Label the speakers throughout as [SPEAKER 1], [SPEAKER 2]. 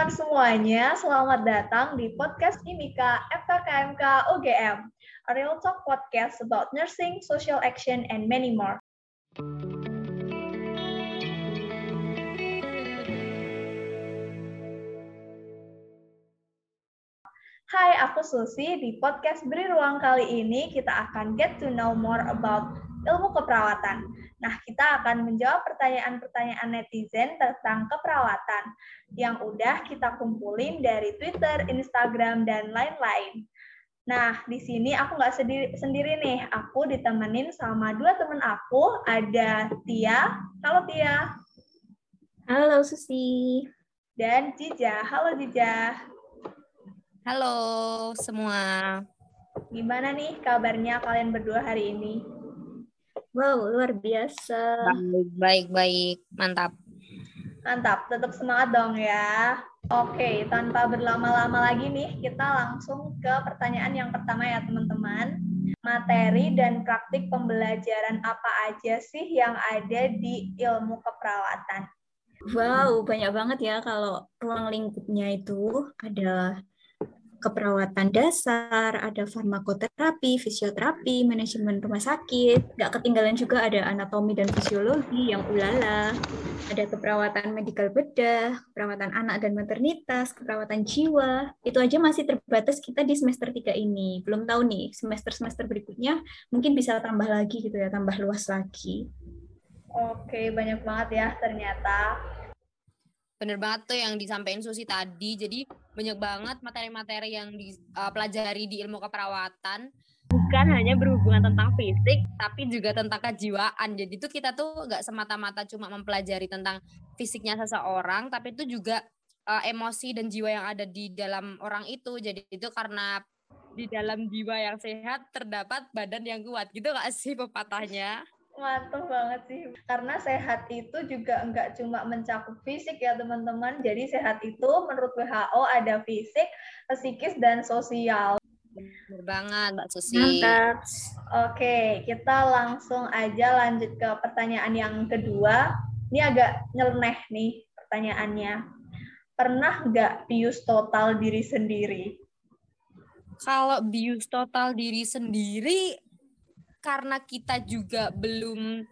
[SPEAKER 1] teman-teman semuanya, selamat datang di podcast IMIKA FKKMK UGM, a real talk podcast about nursing, social action, and many more. Hai, aku Susi. Di podcast Beri Ruang kali ini, kita akan get to know more about ilmu keperawatan. Nah, kita akan menjawab pertanyaan-pertanyaan netizen tentang keperawatan yang udah kita kumpulin dari Twitter, Instagram, dan lain-lain. Nah, di sini aku nggak sendiri, sendiri nih. Aku ditemenin sama dua temen aku. Ada Tia. Halo Tia.
[SPEAKER 2] Halo Susi.
[SPEAKER 1] Dan Jija. Halo Jija.
[SPEAKER 3] Halo semua.
[SPEAKER 1] Gimana nih kabarnya kalian berdua hari ini?
[SPEAKER 2] Wow, luar biasa.
[SPEAKER 3] Baik, baik, baik. Mantap.
[SPEAKER 1] Mantap, tetap semangat dong ya. Oke, tanpa berlama-lama lagi nih, kita langsung ke pertanyaan yang pertama ya teman-teman. Materi dan praktik pembelajaran apa aja sih yang ada di ilmu keperawatan?
[SPEAKER 2] Wow, banyak banget ya kalau ruang lingkupnya itu ada keperawatan dasar, ada farmakoterapi, fisioterapi, manajemen rumah sakit. Nggak ketinggalan juga ada anatomi dan fisiologi yang ulala. Ada keperawatan medikal bedah, keperawatan anak dan maternitas, keperawatan jiwa. Itu aja masih terbatas kita di semester 3 ini. Belum tahu nih, semester-semester berikutnya mungkin bisa tambah lagi gitu ya, tambah luas lagi.
[SPEAKER 1] Oke, banyak banget ya ternyata
[SPEAKER 3] bener banget tuh yang disampaikan Susi tadi. Jadi banyak banget materi-materi yang dipelajari uh, di ilmu keperawatan. Bukan hanya berhubungan tentang fisik, tapi juga tentang kejiwaan. Jadi itu kita tuh nggak semata-mata cuma mempelajari tentang fisiknya seseorang, tapi itu juga uh, emosi dan jiwa yang ada di dalam orang itu. Jadi itu karena di dalam jiwa yang sehat terdapat badan yang kuat. Gitu nggak sih pepatahnya?
[SPEAKER 1] Mantap banget sih. Karena sehat itu juga enggak cuma mencakup fisik ya teman-teman. Jadi sehat itu menurut WHO ada fisik, psikis, dan sosial.
[SPEAKER 3] Benar banget Mbak Susi.
[SPEAKER 1] Mantap. Oke, kita langsung aja lanjut ke pertanyaan yang kedua. Ini agak nyeleneh nih pertanyaannya. Pernah nggak bius total diri sendiri?
[SPEAKER 3] Kalau bius total diri sendiri, karena kita juga belum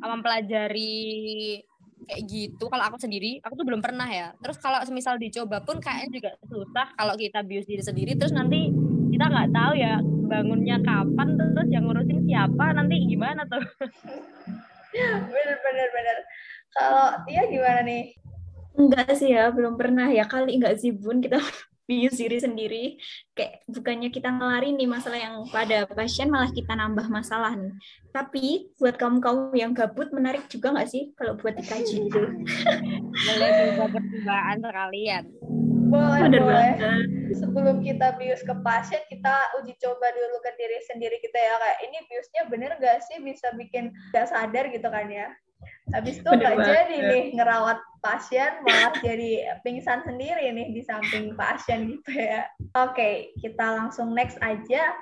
[SPEAKER 3] mempelajari kayak gitu. Kalau aku sendiri aku tuh belum pernah ya. Terus kalau semisal dicoba pun kayaknya juga susah kalau kita bius diri sendiri. Terus nanti kita nggak tahu ya bangunnya kapan terus yang ngurusin siapa nanti gimana tuh?
[SPEAKER 1] Bener bener bener. Kalau Tia gimana nih?
[SPEAKER 2] Enggak sih ya belum pernah ya. Kali enggak sih bun kita bius diri sendiri. Kayak bukannya kita ngelari nih masalah yang pada pasien malah kita nambah masalah nih. Tapi buat kamu kamu yang gabut menarik juga nggak sih kalau buat dikaji itu
[SPEAKER 3] boleh juga percobaan sekalian
[SPEAKER 1] boleh Bener boleh. banget. sebelum kita bius ke pasien kita uji coba dulu ke diri sendiri kita ya kayak ini biusnya bener gak sih bisa bikin gak sadar gitu kan ya Habis itu nggak jadi nih ngerawat pasien, malah jadi pingsan sendiri nih di samping pasien gitu ya. Oke, kita langsung next aja.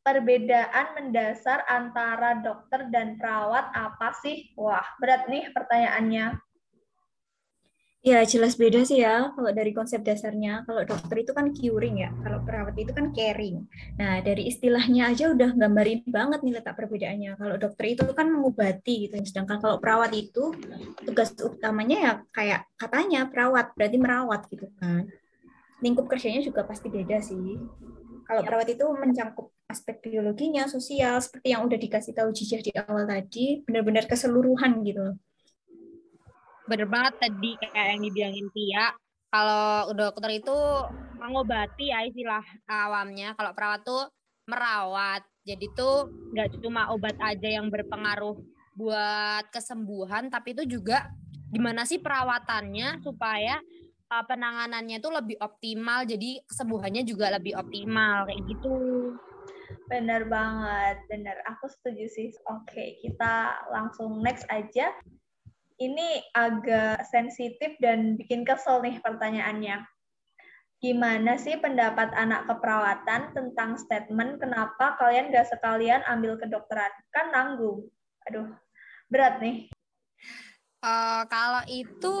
[SPEAKER 1] Perbedaan mendasar antara dokter dan perawat apa sih? Wah, berat nih pertanyaannya.
[SPEAKER 2] Ya, jelas beda sih ya kalau dari konsep dasarnya. Kalau dokter itu kan curing ya, kalau perawat itu kan caring. Nah, dari istilahnya aja udah gambarin banget nih letak perbedaannya. Kalau dokter itu kan mengobati gitu, sedangkan kalau perawat itu tugas utamanya ya kayak katanya perawat, berarti merawat gitu kan. Lingkup kerjanya juga pasti beda sih. Kalau perawat itu mencangkup aspek biologinya, sosial, seperti yang udah dikasih tahu Jijah di awal tadi, benar-benar keseluruhan gitu
[SPEAKER 3] bener banget tadi kayak yang dibilangin Tia. Kalau dokter itu mengobati ya istilah awamnya. Kalau perawat tuh merawat. Jadi tuh nggak cuma obat aja yang berpengaruh buat kesembuhan tapi itu juga gimana sih perawatannya supaya uh, penanganannya tuh lebih optimal. Jadi kesembuhannya juga lebih optimal kayak gitu.
[SPEAKER 1] Bener banget bener. Aku setuju sih. Oke kita langsung next aja ini agak sensitif dan bikin kesel nih pertanyaannya. Gimana sih pendapat anak keperawatan tentang statement kenapa kalian gak sekalian ambil kedokteran? Kan nanggung. Aduh, berat nih.
[SPEAKER 3] Uh, kalau itu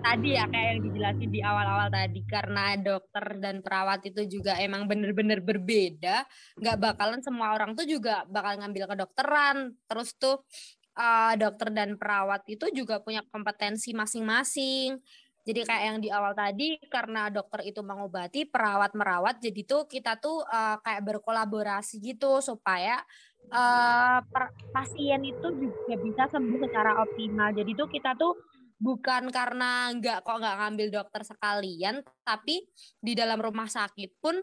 [SPEAKER 3] tadi ya kayak yang dijelasin di awal-awal tadi karena dokter dan perawat itu juga emang bener-bener berbeda nggak bakalan semua orang tuh juga bakal ngambil kedokteran terus tuh uh, dokter dan perawat itu juga punya kompetensi masing-masing jadi kayak yang di awal tadi karena dokter itu mengobati perawat merawat jadi tuh kita tuh uh, kayak berkolaborasi gitu supaya uh, pasien itu juga bisa sembuh secara optimal jadi tuh kita tuh bukan karena nggak kok nggak ngambil dokter sekalian, tapi di dalam rumah sakit pun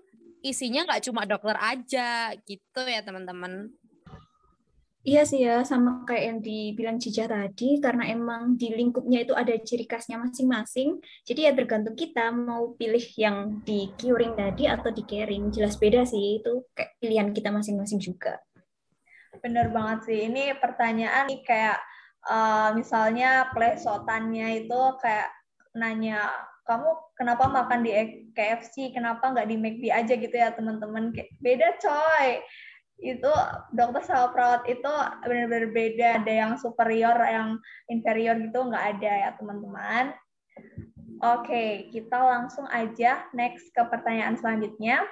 [SPEAKER 3] isinya nggak cuma dokter aja gitu ya teman-teman.
[SPEAKER 2] Iya sih ya, sama kayak yang dibilang Cica tadi, karena emang di lingkupnya itu ada ciri khasnya masing-masing. Jadi ya tergantung kita mau pilih yang di curing tadi atau di caring. Jelas beda sih, itu kayak pilihan kita masing-masing juga.
[SPEAKER 1] Bener banget sih, ini pertanyaan nih kayak uh, misalnya plesotannya itu kayak nanya kamu kenapa makan di KFC kenapa nggak di McD aja gitu ya teman-teman beda coy itu dokter sama perawat itu benar-benar beda ada yang superior yang inferior gitu nggak ada ya teman-teman oke kita langsung aja next ke pertanyaan selanjutnya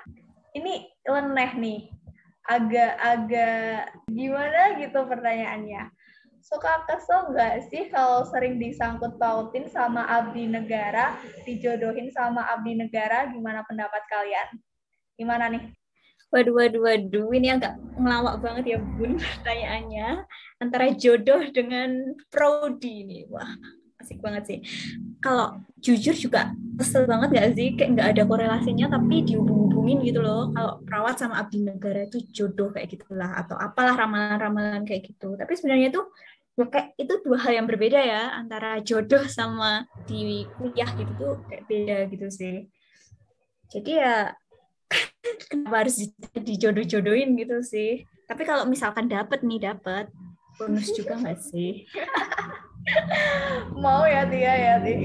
[SPEAKER 1] ini leneh nih agak-agak gimana gitu pertanyaannya suka kesel nggak sih kalau sering disangkut pautin sama abdi negara, dijodohin sama abdi negara? Gimana pendapat kalian? Gimana nih?
[SPEAKER 2] Waduh, waduh, waduh, ini agak ngelawak banget ya Bun pertanyaannya. Antara jodoh dengan prodi ini. Wah, asik banget sih. Kalau jujur juga kesel banget gak sih? Kayak nggak ada korelasinya tapi dihubung-hubungin gitu loh. Kalau perawat sama abdi negara itu jodoh kayak gitulah. Atau apalah ramalan-ramalan kayak gitu. Tapi sebenarnya tuh ya kayak itu dua hal yang berbeda ya antara jodoh sama di kuliah gitu tuh kayak beda gitu sih jadi ya kenapa harus dijodoh-jodohin gitu sih? Tapi kalau misalkan dapat nih dapat bonus juga nggak sih?
[SPEAKER 1] Mau ya Tia ya Tia?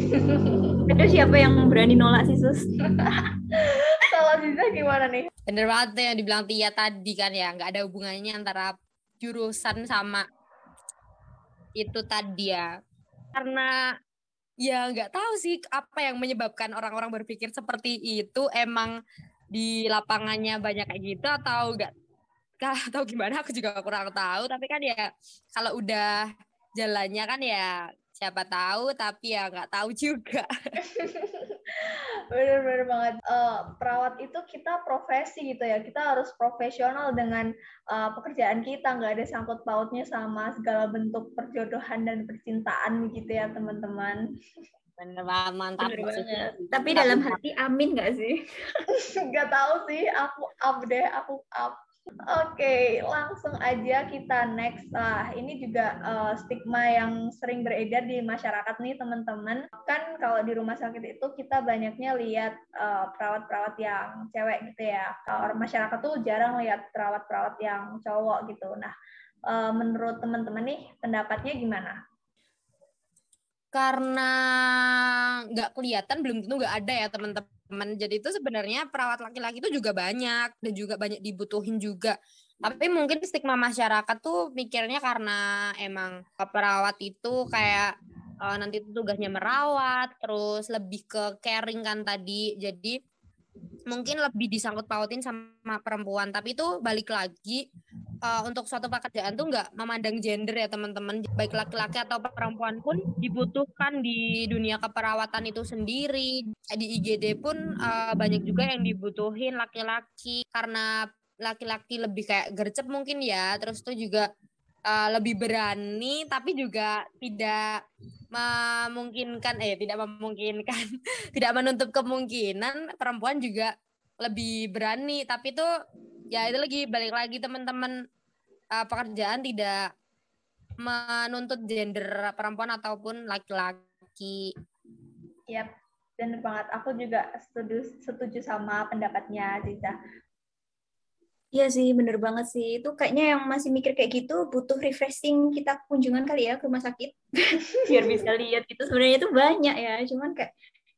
[SPEAKER 2] Aduh siapa yang berani nolak sih sus?
[SPEAKER 1] Kalau Ziza gimana nih?
[SPEAKER 3] Bener banget yang dibilang Tia tadi kan ya nggak ada hubungannya antara jurusan sama itu tadi ya. Karena ya nggak tahu sih apa yang menyebabkan orang-orang berpikir seperti itu. Emang di lapangannya banyak kayak gitu atau enggak? Atau gimana? Aku juga kurang tahu. Tapi kan ya kalau udah jalannya kan ya siapa tahu tapi ya nggak tahu juga.
[SPEAKER 1] Bener-bener banget. Uh, perawat itu kita profesi gitu ya. Kita harus profesional dengan uh, pekerjaan kita. Nggak ada sangkut pautnya sama segala bentuk perjodohan dan percintaan gitu ya teman-teman
[SPEAKER 3] bener banget mantap
[SPEAKER 2] bener banget. tapi dalam hati amin nggak sih
[SPEAKER 1] nggak tahu sih aku up deh aku up Oke, okay, langsung aja kita next. Nah, ini juga uh, stigma yang sering beredar di masyarakat nih, teman-teman. Kan kalau di rumah sakit itu kita banyaknya lihat uh, perawat-perawat yang cewek gitu ya. Kalau masyarakat tuh jarang lihat perawat-perawat yang cowok gitu. Nah, uh, menurut teman-teman nih, pendapatnya gimana?
[SPEAKER 3] Karena nggak kelihatan, belum tentu nggak ada ya teman-teman. Teman jadi itu sebenarnya perawat laki-laki itu juga banyak dan juga banyak dibutuhin juga. Tapi mungkin stigma masyarakat tuh mikirnya karena emang perawat itu kayak uh, nanti itu tugasnya merawat terus lebih ke caring kan tadi. Jadi mungkin lebih disangkut pautin sama perempuan. Tapi itu balik lagi uh, untuk suatu pekerjaan tuh nggak memandang gender ya teman-teman. Baik laki-laki atau perempuan pun dibutuhkan di dunia keperawatan itu sendiri. Di IGD pun uh, banyak juga yang dibutuhin laki-laki. Karena laki-laki lebih kayak gercep mungkin ya terus tuh juga uh, lebih berani tapi juga tidak memungkinkan eh tidak memungkinkan tidak menutup kemungkinan perempuan juga lebih berani. Tapi tuh ya itu lagi balik lagi teman-teman uh, pekerjaan tidak menuntut gender perempuan ataupun laki-laki.
[SPEAKER 1] Yap, dan banget. Aku juga setuju setuju sama pendapatnya Ziza.
[SPEAKER 2] Iya sih, bener banget sih. Itu kayaknya yang masih mikir kayak gitu butuh refreshing kita kunjungan kali ya ke rumah sakit biar bisa lihat itu sebenarnya itu banyak ya. Cuman kayak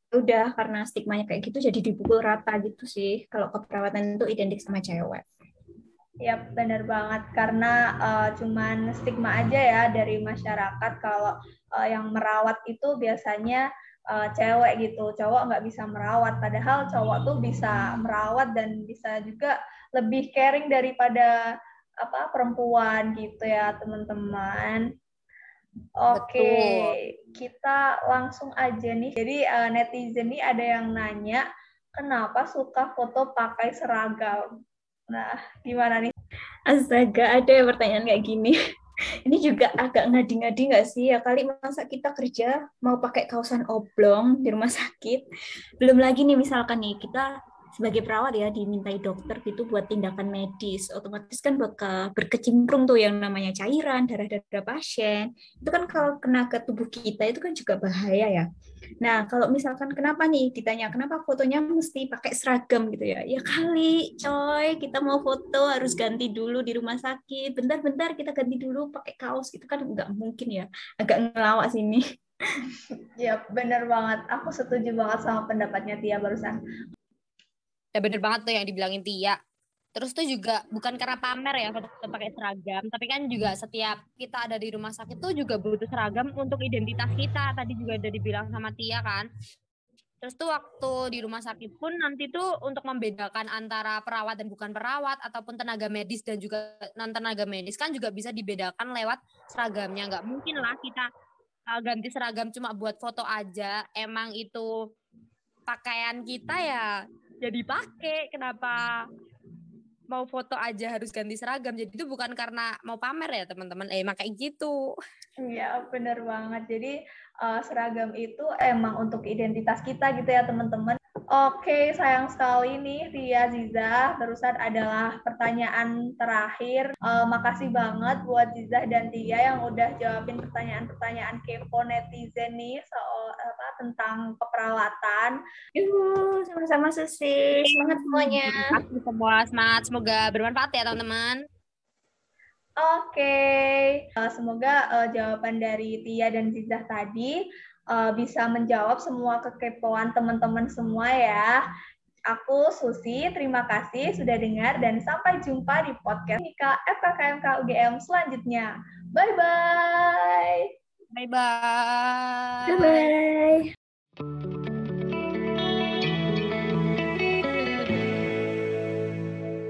[SPEAKER 2] udah karena stigmanya kayak gitu jadi dipukul rata gitu sih kalau keperawatan itu identik sama cewek.
[SPEAKER 1] Ya benar banget karena uh, cuman stigma aja ya dari masyarakat kalau uh, yang merawat itu biasanya uh, cewek gitu, cowok nggak bisa merawat. Padahal cowok tuh bisa merawat dan bisa juga lebih caring daripada apa perempuan gitu ya teman-teman. Oke, kita langsung aja nih. Jadi uh, netizen nih ada yang nanya kenapa suka foto pakai seragam. Nah, gimana nih?
[SPEAKER 2] Astaga, ada pertanyaan kayak gini. ini juga agak ngadi-ngadi nggak sih ya kali masa kita kerja mau pakai kausan oblong di rumah sakit belum lagi nih misalkan nih kita sebagai perawat ya dimintai dokter gitu buat tindakan medis. Otomatis kan bakal berkecimpung tuh yang namanya cairan darah-darah pasien. Itu kan kalau kena ke tubuh kita itu kan juga bahaya ya. Nah kalau misalkan kenapa nih ditanya kenapa fotonya mesti pakai seragam? gitu ya. Ya kali coy kita mau foto harus ganti dulu di rumah sakit. Bentar-bentar kita ganti dulu pakai kaos. Itu kan nggak mungkin ya. Agak ngelawak sini
[SPEAKER 1] Ya, bener banget. Aku setuju banget sama pendapatnya Tia barusan
[SPEAKER 3] ya bener banget tuh yang dibilangin Tia terus tuh juga bukan karena pamer ya foto pakai seragam tapi kan juga setiap kita ada di rumah sakit tuh juga butuh seragam untuk identitas kita tadi juga udah dibilang sama Tia kan Terus tuh waktu di rumah sakit pun nanti tuh untuk membedakan antara perawat dan bukan perawat ataupun tenaga medis dan juga non tenaga medis kan juga bisa dibedakan lewat seragamnya. Nggak mungkin lah kita uh, ganti seragam cuma buat foto aja. Emang itu pakaian kita ya jadi pakai kenapa mau foto aja harus ganti seragam? Jadi itu bukan karena mau pamer ya teman-teman. Eh makanya gitu.
[SPEAKER 1] Iya bener banget. Jadi uh, seragam itu emang untuk identitas kita gitu ya teman-teman Oke, sayang sekali nih Ria Ziza. Barusan adalah pertanyaan terakhir. Uh, makasih banget buat Ziza dan Tia yang udah jawabin pertanyaan-pertanyaan kepo netizen nih soal apa tentang keperawatan.
[SPEAKER 2] Yuhu, sama-sama Susi. Semangat semuanya.
[SPEAKER 3] Semua semangat. Semoga bermanfaat ya teman-teman.
[SPEAKER 1] Oke, okay. uh, semoga uh, jawaban dari Tia dan Ziza tadi uh, bisa menjawab semua kekepoan teman-teman semua ya. Aku Susi, terima kasih sudah dengar dan sampai jumpa di podcast Nika FKKMK UGM selanjutnya. Bye-bye.
[SPEAKER 3] Bye-bye.
[SPEAKER 2] Bye-bye.